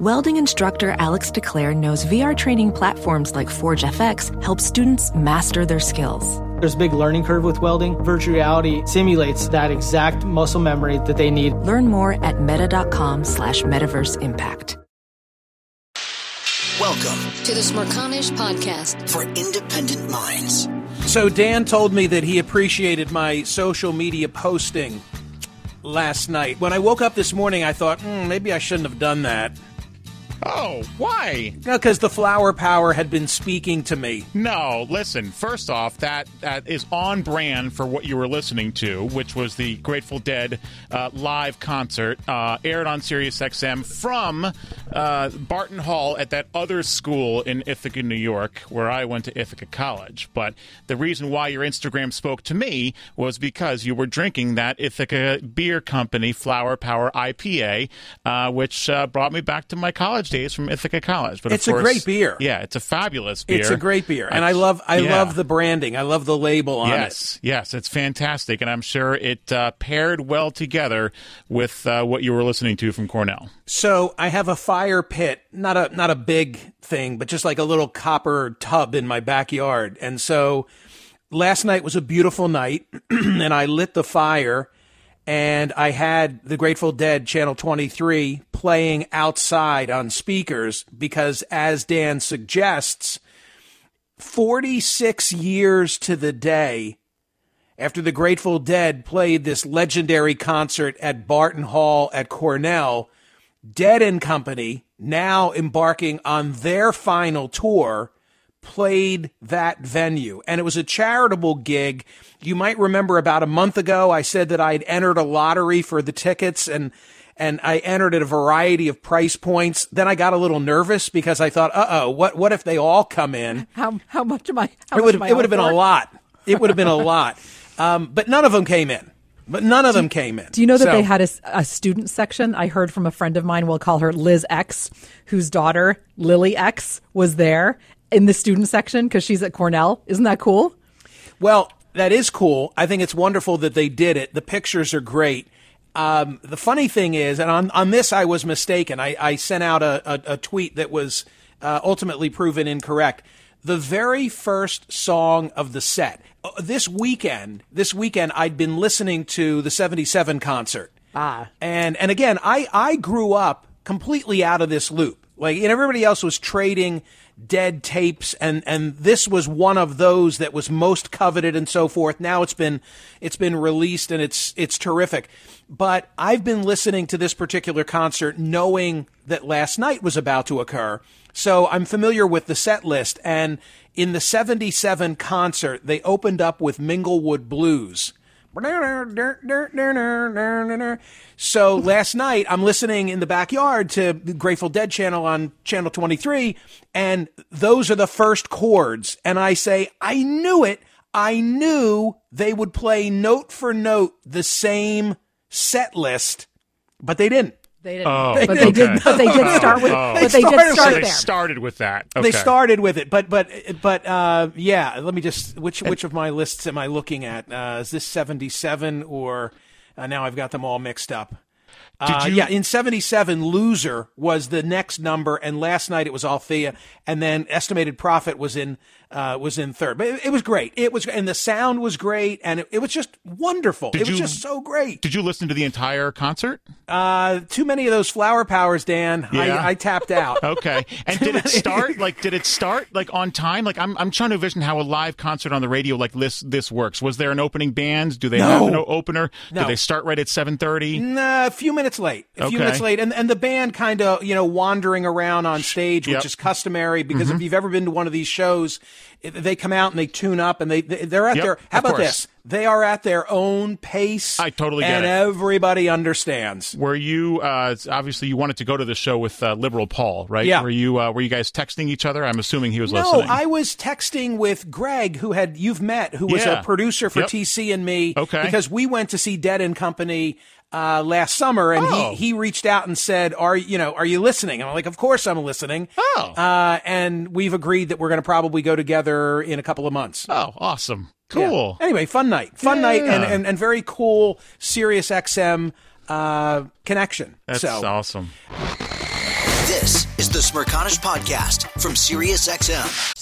Welding instructor Alex DeClaire knows VR training platforms like Forge FX help students master their skills. There's a big learning curve with welding. Virtual reality simulates that exact muscle memory that they need. Learn more at meta.com slash metaverse impact. Welcome to the Smerconish Podcast for independent minds. So Dan told me that he appreciated my social media posting last night. When I woke up this morning, I thought, mm, maybe I shouldn't have done that. Oh, why? No, Because the flower power had been speaking to me. No, listen. First off, that that is on brand for what you were listening to, which was the Grateful Dead uh, live concert uh, aired on Sirius XM from uh, Barton Hall at that other school in Ithaca, New York, where I went to Ithaca College. But the reason why your Instagram spoke to me was because you were drinking that Ithaca Beer Company Flower Power IPA, uh, which uh, brought me back to my college days from Ithaca College. But it's course, a great beer. Yeah, it's a fabulous beer. It's a great beer, and I, I love I yeah. love the branding. I love the label on yes, it. Yes, yes. it's fantastic, and I'm sure it uh, paired well together with uh, what you were listening to from Cornell. So I have a fire pit, not a not a big thing, but just like a little copper tub in my backyard, and so. Last night was a beautiful night, and I lit the fire and I had the Grateful Dead Channel 23 playing outside on speakers because, as Dan suggests, 46 years to the day after the Grateful Dead played this legendary concert at Barton Hall at Cornell, Dead and Company, now embarking on their final tour, played that venue. And it was a charitable gig. You might remember about a month ago, I said that I'd entered a lottery for the tickets and and I entered at a variety of price points. Then I got a little nervous because I thought, uh oh, what what if they all come in? How how much am I? it would it would have been a lot. It would have been a lot. Um, but none of them came in. But none of them came in. Do you know that so, they had a, a, student section? I heard from a friend of mine, we'll call her Liz X, whose daughter, Lily X, was there, in the student section because she's at Cornell. Isn't that cool? Well, that is cool. I think it's wonderful that they did it. The pictures are great. Um, the funny thing is, and on, on this I was mistaken. I, I sent out a, a, a tweet that was uh, ultimately proven incorrect. The very first song of the set. Uh, this weekend, this weekend, I'd been listening to the 77 concert. Ah. And, and again, I, I grew up completely out of this loop. Like, and everybody else was trading dead tapes and and this was one of those that was most coveted and so forth. Now it's been it's been released and it's it's terrific. But i've been listening to this particular concert knowing that last night was about to occur. So i'm familiar with the set list and in the 77 concert they opened up with minglewood blues so last night I'm listening in the backyard to the Grateful Dead channel on channel 23 and those are the first chords. And I say I knew it. I knew they would play note for note the same set list but they didn't they didn't. Oh, but they did. But they did start with. Oh. But they, did start so there. They started with that. Okay. They started with it, but but but uh, yeah. Let me just which which of my lists am I looking at? Uh, is this seventy seven or uh, now I've got them all mixed up? Uh, you... Yeah, in '77, "Loser" was the next number, and last night it was Althea, and then "Estimated Prophet was in uh, was in third. But it, it, was great. It was, and the sound was great, and it, it was just wonderful. Did it was just so great. Did you listen to the entire concert? Uh, too many of those flower powers, Dan. Yeah. I, I tapped out. okay. And did it start like? Did it start like on time? Like I'm, I'm trying to envision how a live concert on the radio like this this works. Was there an opening band? Do they no. have no opener? No. Do they start right at seven thirty? Nah, a few minutes late. A few minutes late, and and the band kind of you know wandering around on stage, Yep. which is customary because Mm-hmm. if you've ever been to one of these shows, they come out and they tune up and they they- they're at Yep, their. How about course. this? They are at their own pace. I totally get and it. everybody understands. Were you uh, obviously you wanted to go to the show with uh, Liberal Paul, right? Yeah. Were you uh, were you guys texting each other? I'm assuming he was No, listening. No, I was texting with Greg, who had you've met, who was Yeah. a producer for Yep. TC and me. Okay. because we went to see Dead and Company uh, last summer, and Oh. he he reached out and said, "Are you know Are you listening?" And I'm like, "Of course I'm listening." Oh. uh, and we've agreed that we're going to probably go together in a couple of months. oh, awesome, Yeah. cool. Anyway, fun night, fun night, and, and and very cool Sirius XM uh, connection. That's so awesome. This is the Smerconish Podcast from SiriusXM.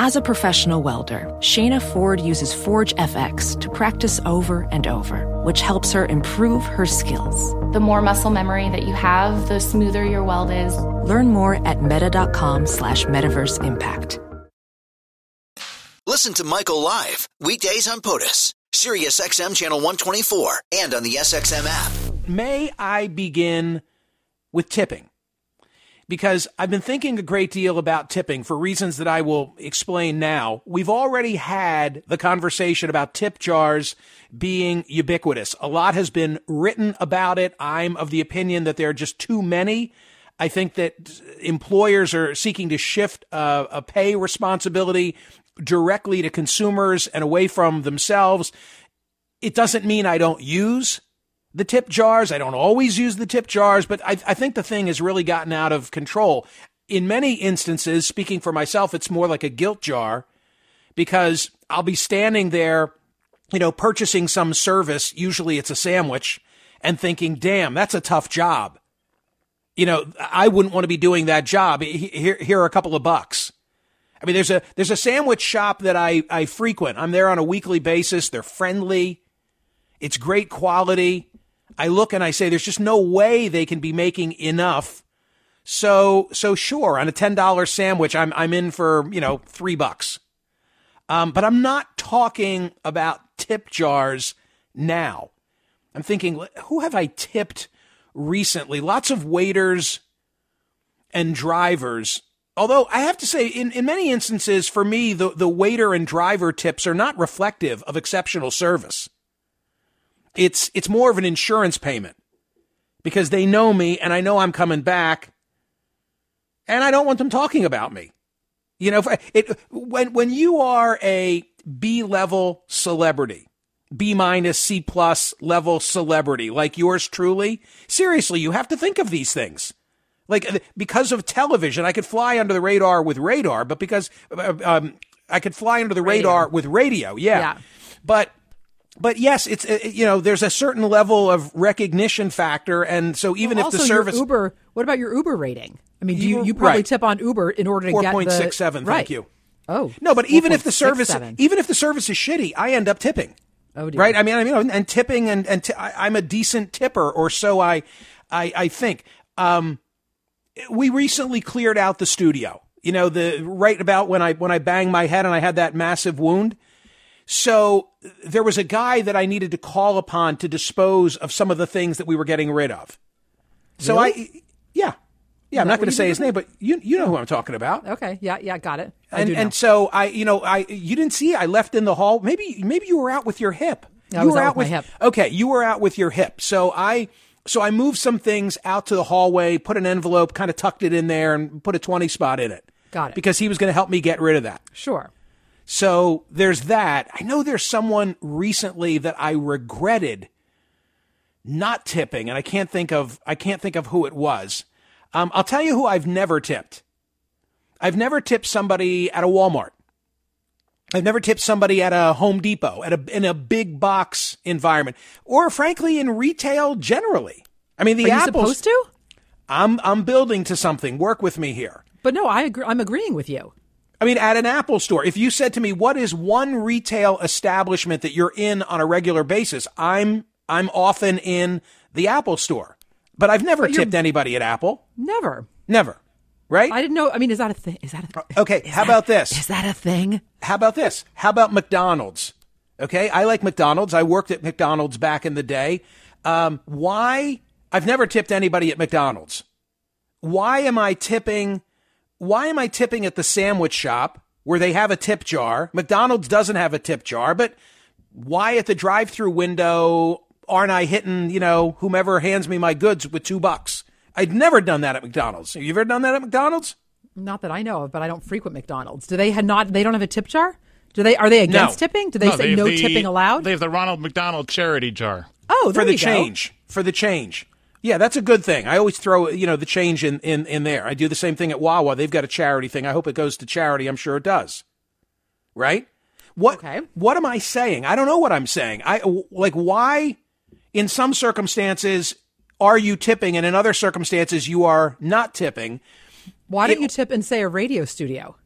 As a professional welder, Shayna Ford uses Forge FX to practice over and over, which helps her improve her skills. The more muscle memory that you have, the smoother your weld is. Learn more at meta.com slash metaverse impact. Listen to Michael live weekdays on POTUS, SiriusXM channel 124, and on the SXM app. May I begin with tipping? Because I've been thinking a great deal about tipping for reasons that I will explain now. We've already had the conversation about tip jars being ubiquitous. A lot has been written about it. I'm of the opinion that there are just too many. I think that employers are seeking to shift uh, a pay responsibility directly to consumers and away from themselves. It doesn't mean I don't use the tip jars. I don't always use the tip jars, but I, I think the thing has really gotten out of control. In many instances, speaking for myself, it's more like a guilt jar because I'll be standing there, you know, purchasing some service. Usually it's a sandwich and thinking, damn, that's a tough job. You know, I wouldn't want to be doing that job. Here, here are a couple of bucks. I mean, there's a there's a sandwich shop that I, I frequent. I'm there on a weekly basis. They're friendly. It's great quality. I look and I say, there's just no way they can be making enough. So so sure, on a ten dollar sandwich, I'm I'm in for you know three bucks. Um, but I'm not talking about tip jars now. I'm thinking, who have I tipped recently? Lots of waiters and drivers although I have to say, in, in many instances, for me, the, the waiter and driver tips are not reflective of exceptional service. It's, it's more of an insurance payment because they know me and I know I'm coming back and I don't want them talking about me. You know, it, when, when you are a B level celebrity, B minus C plus level celebrity like yours truly, seriously, you have to think of these things. Like because of television, I could fly under the radar with radar, but because um, I could fly under the Radio. radar with radio, yeah. Yeah. But but yes, it's uh, you know there's a certain level of recognition factor, and so even Well, if the service Uber, what about your Uber rating? I mean, do you, Uber- you probably right. tip on Uber in order to four get the point six seven, right. thank you. Oh No, but even if the service 4.67. even if the service is shitty, I end up tipping. Oh, dear. right? I mean, I mean, and tipping and and t- I, I'm a decent tipper, or so I, I, I think. Um, we recently cleared out the studio. You know, the right about when I when I banged my head and I had that massive wound. So there was a guy that I needed to call upon to dispose of some of the things that we were getting rid of. So Really? I, yeah, yeah. I'm not going to say his name, but you you know who I'm talking about. Okay. Yeah. Yeah. Got it. I And and so I, you know, I you didn't see I left in the hall. Maybe maybe you were out with your hip. I you was were out with my hip. Okay, you were out with your hip. So I so I moved some things out to the hallway, put an envelope, kind of tucked it in there, and put a twenty spot in it. Got it. Because he was going to help me get rid of that. sure. So there's that. I know there's someone recently that I regretted not tipping, and I can't think of I can't think of who it was. Um, I'll tell you who I've never tipped. I've never tipped somebody at a Walmart. I've never tipped somebody at a Home Depot, at a in a big box environment, or frankly in retail generally. I mean, the Are you apples. supposed to? I'm I'm building to something. Work with me here. But no, I agree. I'm agreeing with you. I mean, at an Apple store, if you said to me, "What is one retail establishment that you're in on a regular basis?" I'm I'm often in the Apple store, but I've never But tipped anybody at Apple. Never. Never, right? I didn't know. I mean, is that a thing? Is that a th- Okay, how about this? Is that a thing? How about this? How about McDonald's? Okay, I like McDonald's. I worked at McDonald's back in the day. Um, why? I've never tipped anybody at McDonald's. Why am I tipping? Why am I tipping at the sandwich shop where they have a tip jar? McDonald's doesn't have a tip jar, but why at the drive-through window aren't I hitting, you know, whomever hands me my goods with two bucks? I'd never done that at McDonald's. Have you ever done that at McDonald's? Not that I know of, but I don't frequent McDonald's. Do they had not? They don't have a tip jar? Do they? Are they against No. tipping? Do they say have no the- tipping allowed? They have the Ronald McDonald charity jar. oh, there for the we go. change. For the change. Yeah, that's a good thing. I always throw, you know, the change in, in, in there. I do the same thing at Wawa. They've got a charity thing. I hope it goes to charity. I'm sure it does. Right? What Okay. what am I saying? I don't know what I'm saying. I like why in some circumstances are you tipping and in other circumstances you are not tipping? Why don't It- you tip and say a radio studio?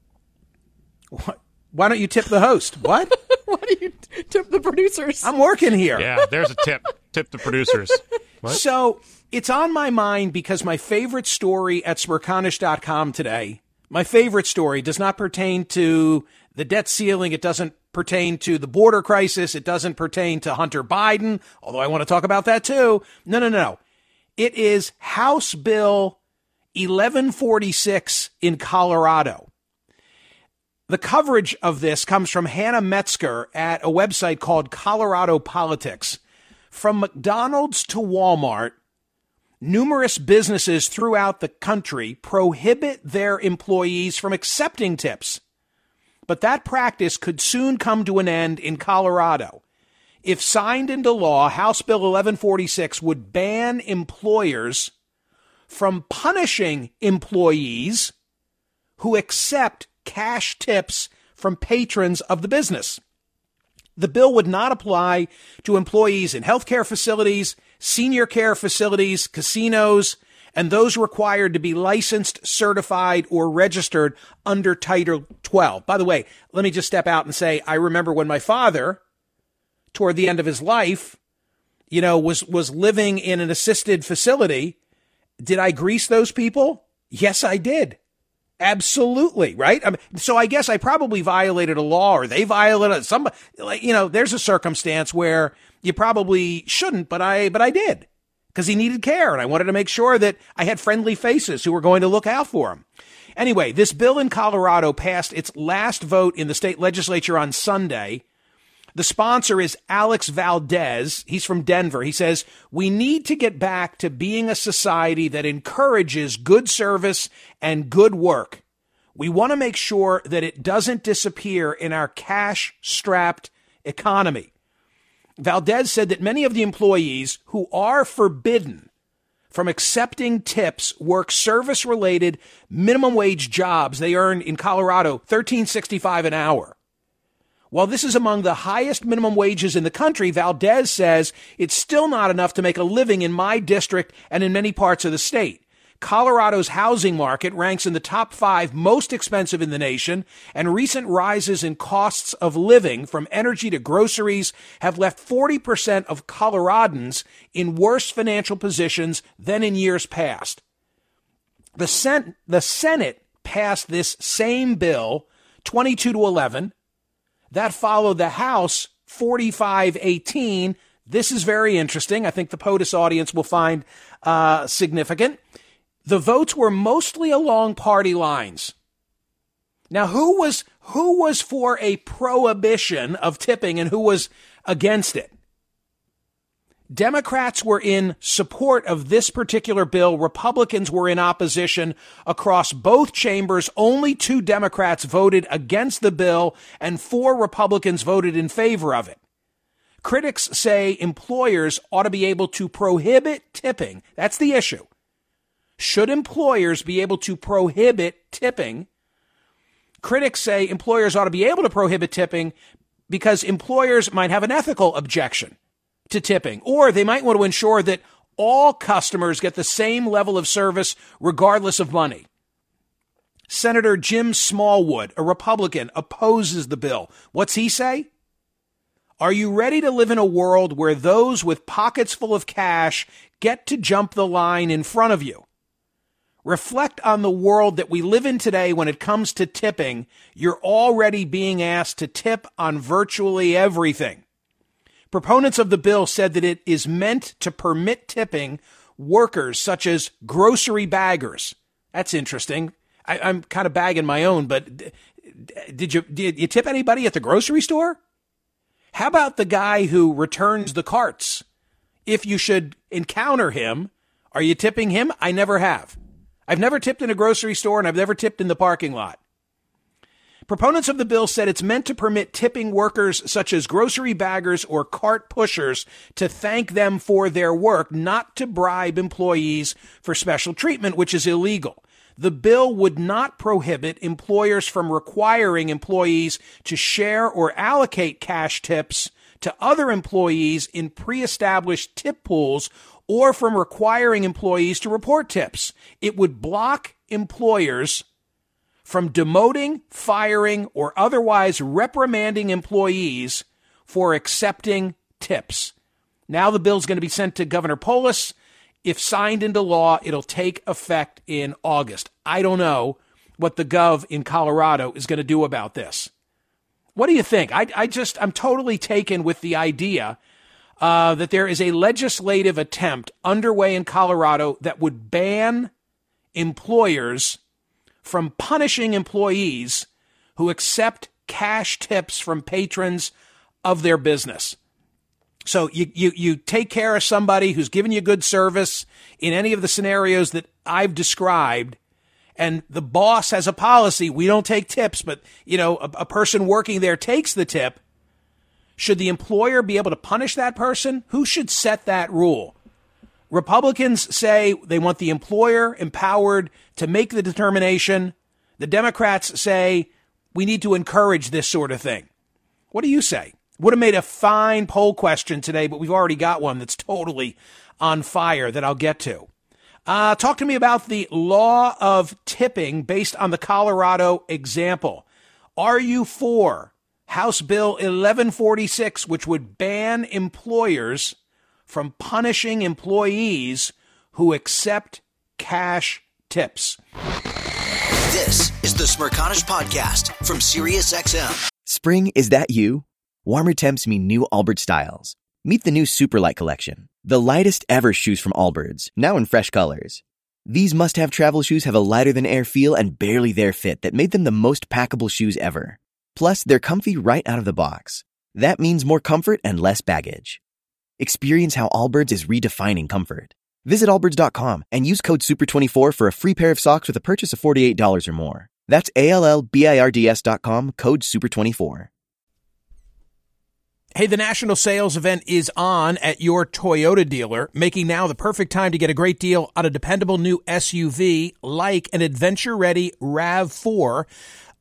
What? Why don't you tip the host? What? Why do you t- tip the producers? I'm working here. Yeah, there's a tip. tip the producers. What? So it's on my mind because my favorite story at smerconish.com today, my favorite story does not pertain to the debt ceiling. It doesn't pertain to the border crisis. It doesn't pertain to Hunter Biden, although I want to talk about that too. No, no, no. It is House Bill 1146 in Colorado. The coverage of this comes from Hannah Metzger at a website called Colorado Politics. From McDonald's to Walmart, numerous businesses throughout the country prohibit their employees from accepting tips. But that practice could soon come to an end in Colorado. If signed into law, House Bill 1146 would ban employers from punishing employees who accept cash tips from patrons of the business. The bill would not apply to employees in healthcare facilities, senior care facilities, casinos, and those required to be licensed, certified, or registered under Title 12. By the way, let me just step out and say I remember when my father, toward the end of his life, you know, was was living in an assisted facility. Did I grease those people? Yes, I did. Absolutely, right? I mean, so I guess I probably violated a law or they violated some like you know, there's a circumstance where you probably shouldn't, but I but I did. Cuz he needed care and I wanted to make sure that I had friendly faces who were going to look out for him. Anyway, this bill in Colorado passed its last vote in the state legislature on Sunday. The sponsor is Alex Valdez. He's from Denver. He says, We need to get back to being a society that encourages good service and good work. We want to make sure that it doesn't disappear in our cash strapped economy. Valdez said that many of the employees who are forbidden from accepting tips work service related minimum wage jobs. They earn in Colorado 1365 an hour. While this is among the highest minimum wages in the country, Valdez says it's still not enough to make a living in my district and in many parts of the state. Colorado's housing market ranks in the top five most expensive in the nation, and recent rises in costs of living from energy to groceries have left 40% of Coloradans in worse financial positions than in years past. The, Sen- the Senate passed this same bill 22 to 11. That followed the House 4518. This is very interesting. I think the POTUS audience will find uh, significant. The votes were mostly along party lines. Now, who was who was for a prohibition of tipping and who was against it? Democrats were in support of this particular bill. Republicans were in opposition across both chambers. Only two Democrats voted against the bill and four Republicans voted in favor of it. Critics say employers ought to be able to prohibit tipping. That's the issue. Should employers be able to prohibit tipping? Critics say employers ought to be able to prohibit tipping because employers might have an ethical objection to tipping, or they might want to ensure that all customers get the same level of service regardless of money. Senator Jim Smallwood, a Republican, opposes the bill. What's he say? Are you ready to live in a world where those with pockets full of cash get to jump the line in front of you? Reflect on the world that we live in today when it comes to tipping. You're already being asked to tip on virtually everything. Proponents of the bill said that it is meant to permit tipping workers such as grocery baggers. That's interesting. I, am kind of bagging my own, but did you did you tip anybody at the grocery store? How about the guy who returns the carts? If you should encounter him, are you tipping him? I never have. I've never tipped in a grocery store and I've never tipped in the parking lot. Proponents of the bill said it's meant to permit tipping workers such as grocery baggers or cart pushers to thank them for their work, not to bribe employees for special treatment, which is illegal. The bill would not prohibit employers from requiring employees to share or allocate cash tips to other employees in pre-established tip pools or from requiring employees to report tips. It would block employers from demoting, firing, or otherwise reprimanding employees for accepting tips. Now the bill is going to be sent to Governor Polis. If signed into law, it'll take effect in August. I don't know what the gov in Colorado is going to do about this. What do you think? I, I just, I'm totally taken with the idea uh, that there is a legislative attempt underway in Colorado that would ban employers from punishing employees who accept cash tips from patrons of their business. So you, you, you take care of somebody who's giving you good service in any of the scenarios that I've described. And the boss has a policy. We don't take tips, but you know, a, a person working there takes the tip. Should the employer be able to punish that person? Who should set that rule? Republicans say they want the employer empowered to make the determination. The Democrats say we need to encourage this sort of thing. What do you say? Would have made a fine poll question today, but we've already got one that's totally on fire that I'll get to. Uh, talk to me about the law of tipping based on the Colorado example. Are you for House Bill 1146, which would ban employers from punishing employees who accept cash tips. This is the Smerconish Podcast from SiriusXM. Spring, is that you? Warmer temps mean new Allbirds styles. Meet the new Superlight collection, the lightest ever shoes from Allbirds, now in fresh colors. These must have travel shoes have a lighter than air feel and barely there fit that made them the most packable shoes ever. Plus, they're comfy right out of the box. That means more comfort and less baggage. Experience how Allbirds is redefining comfort. Visit allbirds.com and use code SUPER24 for a free pair of socks with a purchase of $48 or more. That's A-L-L-B-I-R-D-S.com, code SUPER24. Hey, the national sales event is on at your Toyota dealer, making now the perfect time to get a great deal on a dependable new SUV like an adventure-ready RAV4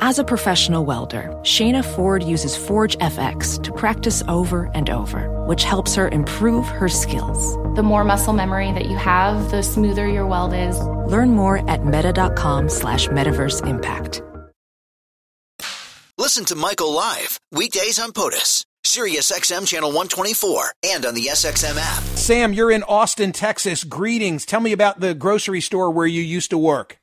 As a professional welder, Shayna Ford uses Forge FX to practice over and over, which helps her improve her skills. The more muscle memory that you have, the smoother your weld is. Learn more at meta.com slash metaverse impact. Listen to Michael live weekdays on POTUS, Sirius XM channel 124, and on the SXM app. Sam, you're in Austin, Texas. Greetings. Tell me about the grocery store where you used to work.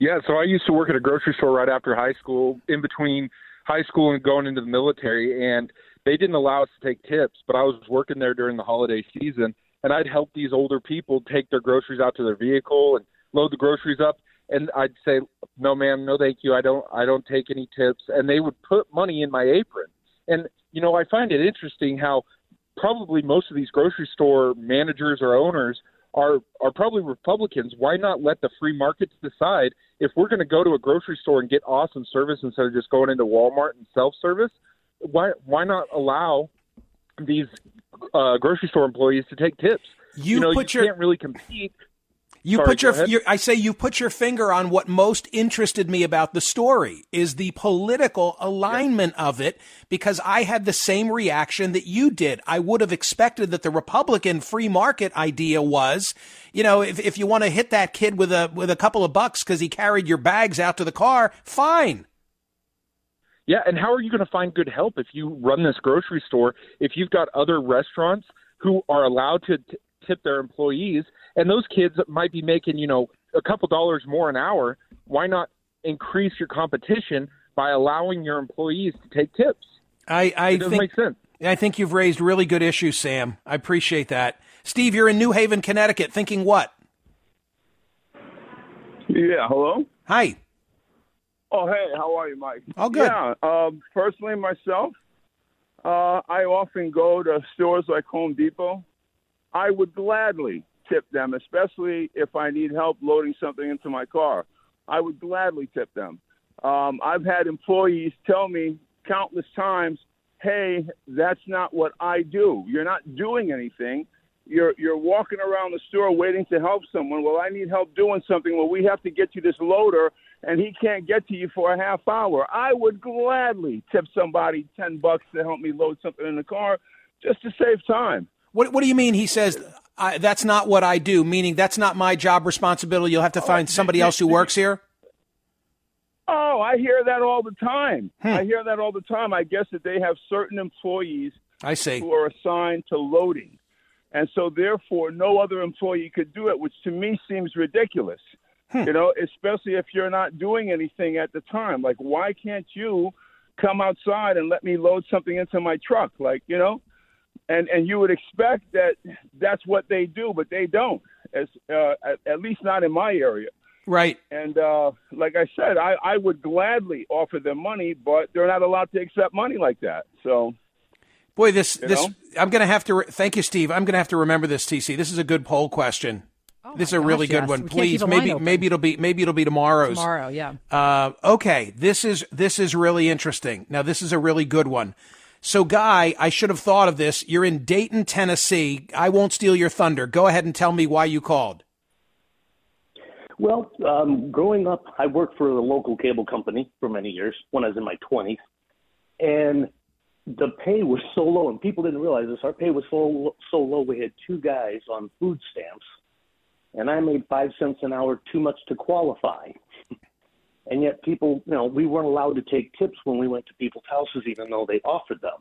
Yeah, so I used to work at a grocery store right after high school, in between high school and going into the military, and they didn't allow us to take tips, but I was working there during the holiday season, and I'd help these older people take their groceries out to their vehicle and load the groceries up, and I'd say, "No, ma'am, no, thank you. I don't, I don't take any tips," and they would put money in my apron, and you know, I find it interesting how probably most of these grocery store managers or owners are are probably Republicans. Why not let the free market decide if we're going to go to a grocery store and get awesome service instead of just going into Walmart and self service? Why why not allow these uh, grocery store employees to take tips? You, know, put you your can't really compete. You Sorry, put your, your I say you put your finger on what most interested me about the story is the political alignment of it because I had the same reaction that you did. I would have expected that the Republican free market idea was, you know, if if you want to hit that kid with a with a couple of bucks cuz he carried your bags out to the car, fine. Yeah, and how are you going to find good help if you run this grocery store? If you've got other restaurants who are allowed to t- tip their employees, and those kids might be making, you know, a couple dollars more an hour, why not increase your competition by allowing your employees to take tips? I I It doesn't think make sense. I think you've raised really good issues, Sam. I appreciate that. Steve, you're in New Haven, Connecticut, thinking what? Yeah, hello. Hi. Oh, hey, how are you, Mike? All good. Yeah, um, personally, myself, uh, I often go to stores like Home Depot. I would gladly tip them, especially if I need help loading something into my car. I would gladly tip them. Um, I've had employees tell me countless times, "Hey, that's not what I do. You're not doing anything. You're you're walking around the store waiting to help someone. Well, I need help doing something. Well, we have to get you this loader, and he can't get to you for a half hour. I would gladly tip somebody ten bucks to help me load something in the car, just to save time. What What do you mean? He says I, that's not what I do. Meaning that's not my job responsibility. You'll have to find somebody else who works here. Oh, I hear that all the time. Hmm. I hear that all the time. I guess that they have certain employees I see. who are assigned to loading. And so therefore no other employee could do it, which to me seems ridiculous. Hmm. You know, especially if you're not doing anything at the time. Like why can't you come outside and let me load something into my truck? Like, you know? And and you would expect that that's what they do, but they don't. As uh, at, at least not in my area. Right. And uh, like I said, I, I would gladly offer them money, but they're not allowed to accept money like that. So, Boy, this this know? I'm going to have to. Re- thank you, Steve. I'm going to have to remember this. TC, this is a good poll question. this is a really Oh good yes. one. We Please, keep a line maybe maybe it'll be maybe it'll be tomorrow's. Tomorrow, yeah. Uh, okay, this is this is really interesting. Now, this is a really good one. So, Guy, I should have thought of this. You're in Dayton, Tennessee. I won't steal your thunder. Go ahead and tell me why you called. Well, um, growing up, I worked for a local cable company for many years when I was in my 20s. And the pay was so low, and people didn't realize this. Our pay was so, so low, we had two guys on food stamps, and I made five cents an hour too much to qualify. And yet, people, you know, we weren't allowed to take tips when we went to people's houses, even though they offered them.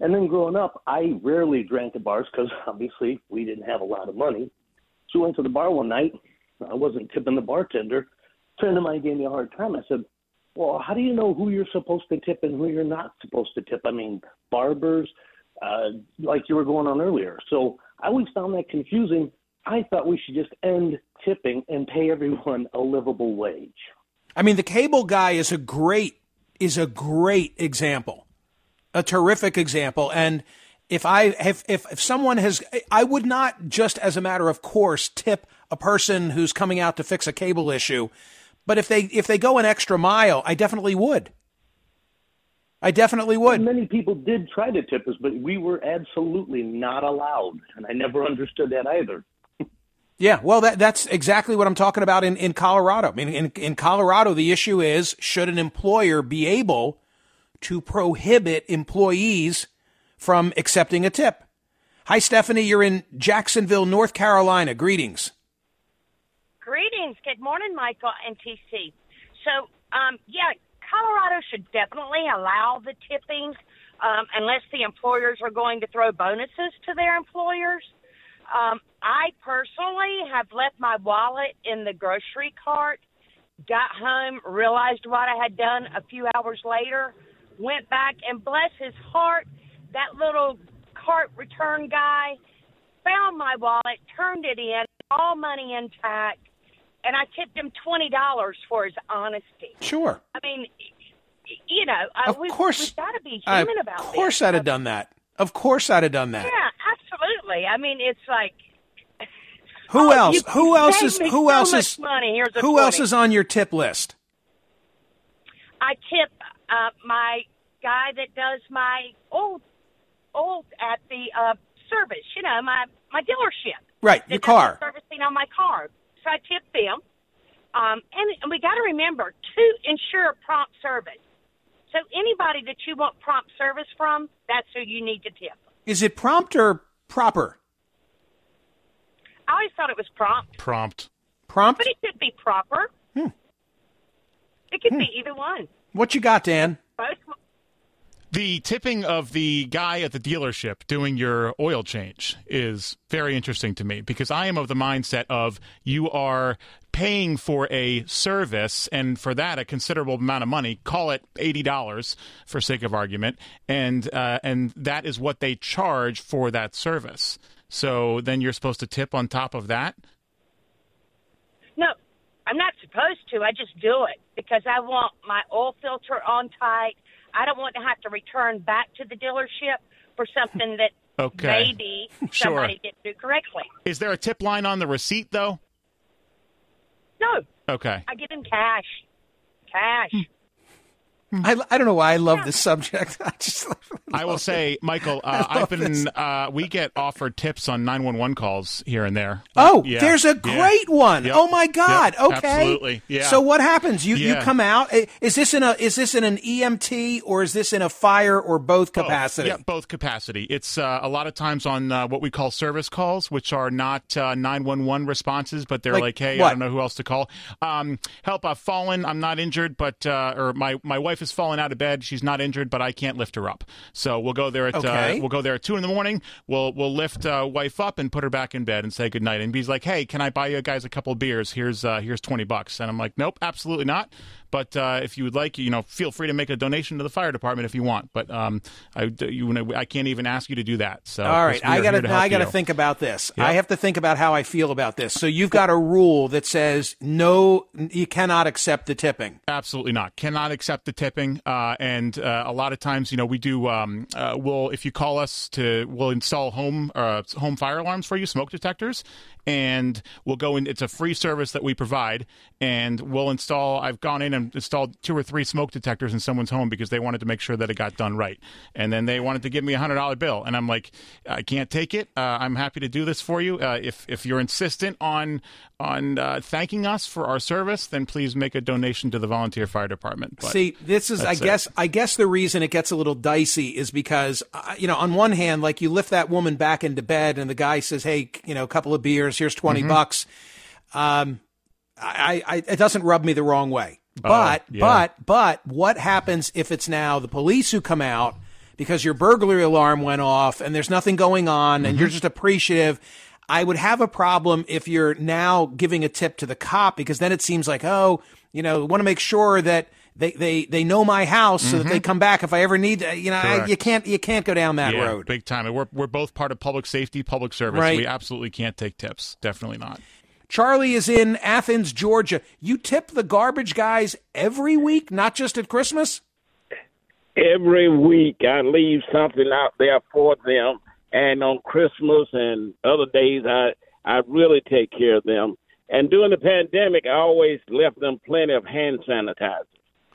And then growing up, I rarely drank at bars because obviously we didn't have a lot of money. So we went to the bar one night, I wasn't tipping the bartender. A friend of mine gave me a hard time. I said, well, how do you know who you're supposed to tip and who you're not supposed to tip? I mean, barbers, uh, like you were going on earlier. So I always found that confusing. I thought we should just end tipping and pay everyone a livable wage. I mean, the cable guy is a great is a great example, a terrific example. And if I if if, if someone has, I would not just as a matter of course tip a person who's coming out to fix a cable issue, but if they if they go an extra mile, I definitely would. I definitely would. Many people did try to tip us, but we were absolutely not allowed, and I never understood that either. Yeah, well, that, that's exactly what I'm talking about in, in Colorado. I mean, in, in Colorado, the issue is should an employer be able to prohibit employees from accepting a tip? Hi, Stephanie. You're in Jacksonville, North Carolina. Greetings. Greetings. Good morning, Michael and TC. So, um, yeah, Colorado should definitely allow the tipping um, unless the employers are going to throw bonuses to their employers. Um, I personally have left my wallet in the grocery cart, got home, realized what I had done a few hours later, went back, and bless his heart, that little cart return guy found my wallet, turned it in, all money intact, and I tipped him $20 for his honesty. Sure. I mean, you know, Of we've, course. we've got to be human about this. of this. course, I'd have done that. Of course, I'd have done that. Yeah, absolutely. I mean, it's like Who Oh, else? Who else is? Who so else is? money. Here's a Who else is on your tip list? I tip uh, my guy that does my old old at the uh, service. You know, my my dealership. Right, your car. servicing on my car. So I tip them. Um, and, and we got to remember to ensure prompt service. So anybody that you want prompt service from, that's who you need to tip. Is it prompt or proper? I always thought it was prompt, Prompt. Prompt. but it could be proper. Hmm. It could be either one. What you got, Dan? Both. The tipping of the guy at the dealership doing your oil change is very interesting to me because I am of the mindset of you are paying for a service and for that a considerable amount of money call it $80 for sake of argument and uh, and that is what they charge for that service so then you're supposed to tip on top of that No, I'm not supposed to. I just do it because I want my oil filter on tight. I don't want to have to return back to the dealership for something that Okay. maybe Sure. somebody didn't do correctly. is there a tip line on the receipt though No, okay I give him cash. Cash. Hmm. I, I don't know why I love this subject. I just I will say, Michael, uh, I love I've been. Uh, we get offered tips on nine one one calls here and there. Oh, Yeah, there's a yeah. great one. Yep, Oh my God. yep, okay. absolutely. Yeah. So what happens? You you come out. Is this in a is this in an EMT or is this in a fire or both capacity? Yeah, both capacity. It's uh, a lot of times on uh, what we call service calls, which are not uh, 911 responses, but they're Like like, hey, what? I don't know who else to call. Um, help, I've fallen. I'm not injured, but, uh, or my, my wife has fallen out of bed. She's not injured, but I can't lift her up. So we'll go there at, Okay. uh, we'll go there at two in the morning. We'll, we'll lift uh, wife up and put her back in bed and say goodnight. And he's like, hey, can I buy you guys a couple of beers? Here's, uh, here's 20 bucks. And I'm like, nope, absolutely not. But uh, if you would like, you know, feel free to make a donation to the fire department if you want. But um, I, you I can't even ask you to do that. So All right, I gotta I gotta think about this. Yep. I have to think about how I feel about this. So you've got a rule that says no, you cannot accept the tipping. Absolutely not. Cannot accept the tipping. Uh, and uh, a lot of times, you know, we do. Um, uh, we'll if you call us to, we'll install home uh, home fire alarms for you, smoke detectors, and we'll go in. It's a free service that we provide, and we'll install. I've gone in and installed two or three smoke detectors in someone's home because they wanted to make sure that it got done right, and then they wanted to give me a hundred dollar bill, and I'm like, I can't take it. Uh, I'm happy to do this for you. Uh, if if you're insistent on on uh, thanking us for our service, then please make a donation to the volunteer fire department. But See, this is, I that's it. guess, I guess the reason it gets a little dicey is because, uh, you know, on one hand, like you lift that woman back into bed, and the guy says, "Hey, you know, a couple of beers, here's 20 Mhm. bucks." Um, I, I, it doesn't rub me the wrong way, Oh, but, yeah. but, but, what happens if it's now the police who come out because your burglary alarm went off and there's nothing going on, and Mm-hmm. you're just appreciative? I would have a problem if you're now giving a tip to the cop because then it seems like, oh, you know, want to make sure that they, they, they know my house so that they come back if I ever need, to, you know, I, Mm-hmm. You can't you can't go down that yeah, road. big time. And we're we're both part of public safety, public service. Right. We absolutely can't take tips. Definitely not. Charlie is in Athens, Georgia. You tip the garbage guys every week, not just at Christmas. every week I leave something out there for them, and on Christmas and other days I I really take care of them. And during the pandemic, I always left them plenty of hand sanitizer.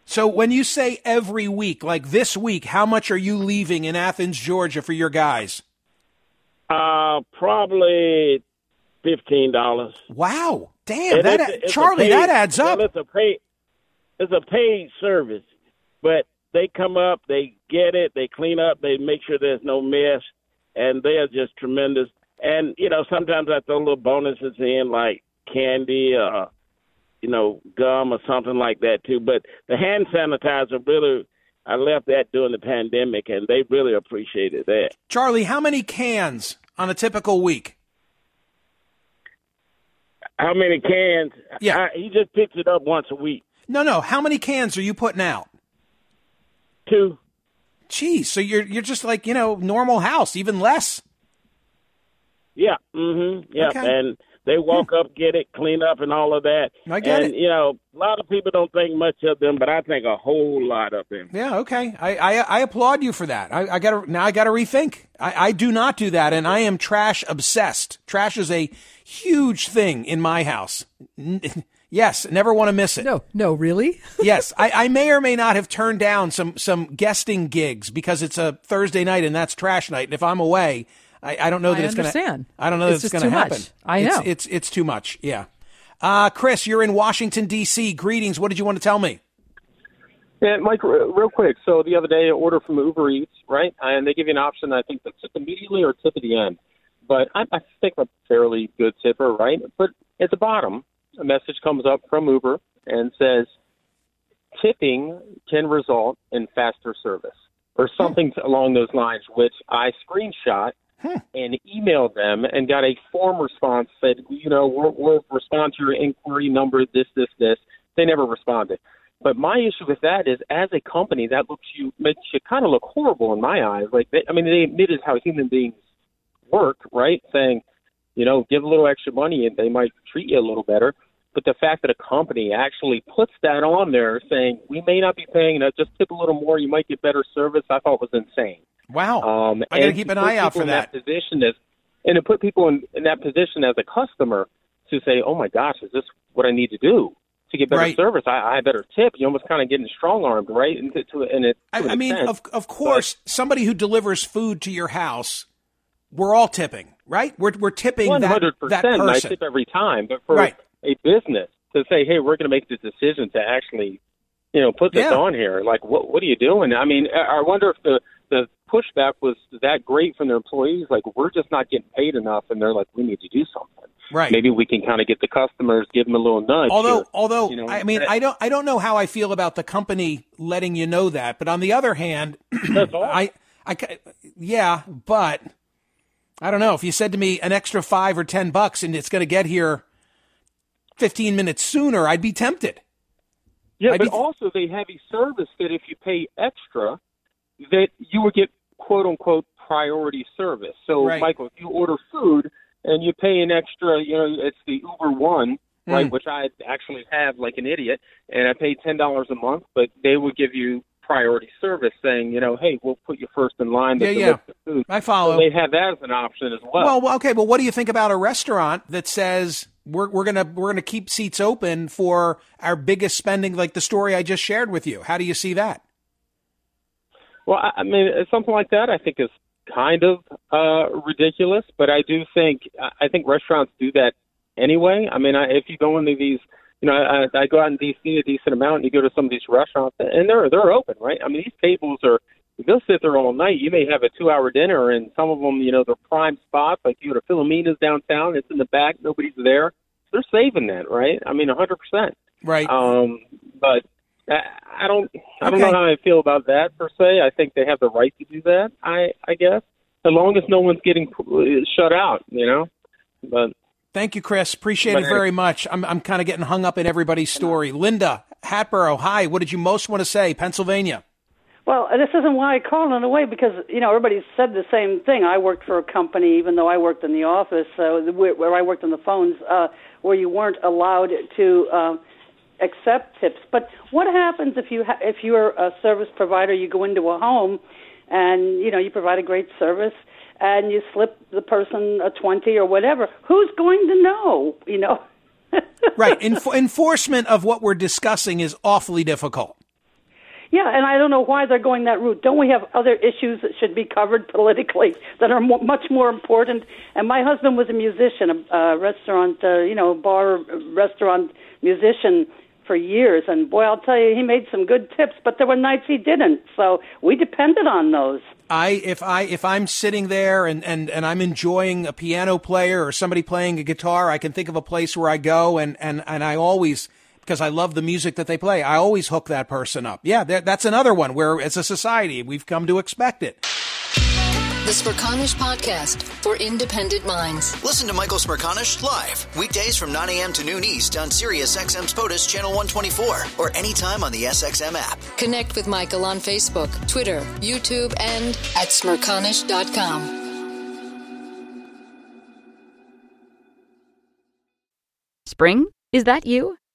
So when you say every week, like this week, how much are you leaving in Athens, Georgia for your guys? Uh, probably fifteen dollars. Wow, damn that Charlie, that adds up. It's a pay, it's a paid service, but they come up, they get it, they clean up, they make sure there's no mess, and they're just tremendous. And you know, sometimes I throw little bonuses in, like candy, uh, you know, gum or something like that too. But the hand sanitizer really, I left that during the pandemic, and they really appreciated that. Charlie, how many cans on a typical week? How many cans? Yeah, I, he just picks it up once a week. No, no. How many cans are you putting out? Two. Geez, so you're you're just like you know normal house, even less. Yeah. Mm-hmm. Yeah. Okay. And they walk up, get it, clean up, and all of that. I get and, it. You know, a lot of people don't think much of them, but I think a whole lot of them. Yeah, okay. I, I, I applaud you for that. I, I got to now. I got to rethink. I, I do not do that, and I am trash obsessed. Trash is a huge thing in my house. Yes, never want to miss it. No, no, really? yes, I, I may or may not have turned down some some guesting gigs because it's a Thursday night and that's trash night. And if I'm away, I, I don't know that I it's going to. understand. I don't know It's that it's just going to happen. much. I know. it's it's too much. Yeah. Uh, Chris, you're in Washington D.C. Greetings. What did you want to tell me? Yeah, Mike, real quick. So the other day, I ordered from Uber Eats, right? And they give you an option, I think, to tip immediately or tip at the end. But I, I think I'm a fairly good tipper, right? But at the bottom, a message comes up from Uber and says, tipping can result in faster service or something along those lines, which I screenshot Hmm. and emailed them and got a form response said, you know, we'll, we'll respond to your inquiry number, this, this, this. They never responded. But my issue with that is, as a company, that looks you makes you kind of look horrible in my eyes. Like, they, I mean, they admitted how human beings work, right? Saying, you know, give a little extra money and they might treat you a little better. But the fact that a company actually puts that on there, saying we may not be paying enough, just tip a little more, you might get better service, I thought was insane. Wow. Um, I gotta keep an eye out for in that. position as, and to put people in, in that position as a customer to say, "Oh my gosh, is this what I need to do to get better Right. service? I, I better tip." You almost kind of getting strong armed, right? And to, to and it. I, to an I mean, of of course, somebody who delivers food to your house, we're all tipping, right? We're we're tipping One that hundred that percent. I tip every time, but for Right. a business to say, "Hey, we're going to make the decision to actually, you know, put this Yeah. on here," like, what what are you doing? I mean, I I wonder if the the pushback was that great from their employees. Like, we're just not getting paid enough, and they're like, "We need to do something." Right. Maybe we can kind of get the customers, give them a little nudge. Although, here. although You know, I mean, I don't, I don't know how I feel about the company letting you know that. But on the other hand, I, I, yeah, but I don't know if you said to me an extra five or ten bucks and it's going to get here fifteen minutes sooner, I'd be tempted. Yeah, I'd but be- also they have a service that if you pay extra, that you would get quote unquote priority service. So, Right. Michael, if you order food and you pay an extra, you know, it's the Uber One, right? Mm. Which I actually have like an idiot, and I pay ten dollars a month, but they would give you priority service, saying, you know, hey, we'll put you first in line to Yeah, yeah. food. I follow. So they have that as an option as well. Well, well, okay, but what do you think about a restaurant that says we're we're gonna we're gonna keep seats open for our biggest spending, like the story I just shared with you? How do you see that? Well, I mean, something like that I think is kind of uh, ridiculous, but I do think I think restaurants do that anyway. I mean, I, if you go into these, you know, I, I go out in DC a decent amount, and you go to some of these restaurants, and they're they're open, right? I mean, these tables are they'll sit there all night. You may have a two-hour dinner, and some of them, you know, they're prime spots. Like you go to Filomena's downtown, it's in the back, nobody's there. They're saving that, right? I mean, a hundred percent. Right. Um, but I, I don't, I don't Okay. know how I feel about that per se. I think they have the right to do that. I, I guess, as long as no one's getting uh, shut out, you know. But Thank you, Chris. Appreciate it very much. I'm, I'm kind of getting hung up in everybody's story. Linda, Hatboro, hi. What did you most want to say? Pennsylvania. Well, this isn't why I called in a way because you know everybody said the same thing. I worked for a company, even though I worked in the office, uh, where, where I worked on the phones, uh, where you weren't allowed to uh, accept tips. But what happens if you ha- if you're a service provider, you go into a home, and you know you provide a great service, and you slip the person a twenty or whatever? Who's going to know? You know. right. Enf- enforcement of what we're discussing is awfully difficult. Yeah, and I don't know why they're going that route. Don't we have other issues that should be covered politically that are mo- much more important? And my husband was a musician, a, a restaurant, uh, you know, bar restaurant musician for years. And boy, I'll tell you, he made some good tips, but there were nights he didn't. So we depended on those. I if I if I'm sitting there and, and, and I'm enjoying a piano player or somebody playing a guitar, I can think of a place where I go and, and, and I always because I love the music that they play, I always hook that person up. Yeah, that, that's another one where as a society we've come to expect it. The Smerconish Podcast for independent minds. Listen to Michael Smerconish live weekdays from 9 a.m. to noon East on Sirius XM's POTUS Channel 124 or anytime on the SXM app. Connect with Michael on Facebook, Twitter, YouTube, and at smerconish.com. Spring? Is that you?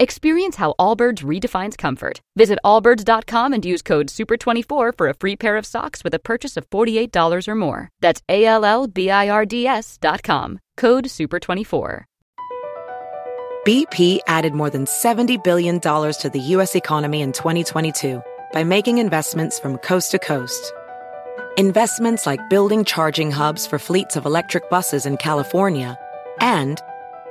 Experience how Allbirds redefines comfort. Visit allbirds.com and use code SUPER24 for a free pair of socks with a purchase of $48 or more. That's A L L B I R D S.com. Code SUPER24. BP added more than $70 billion to the U.S. economy in 2022 by making investments from coast to coast. Investments like building charging hubs for fleets of electric buses in California and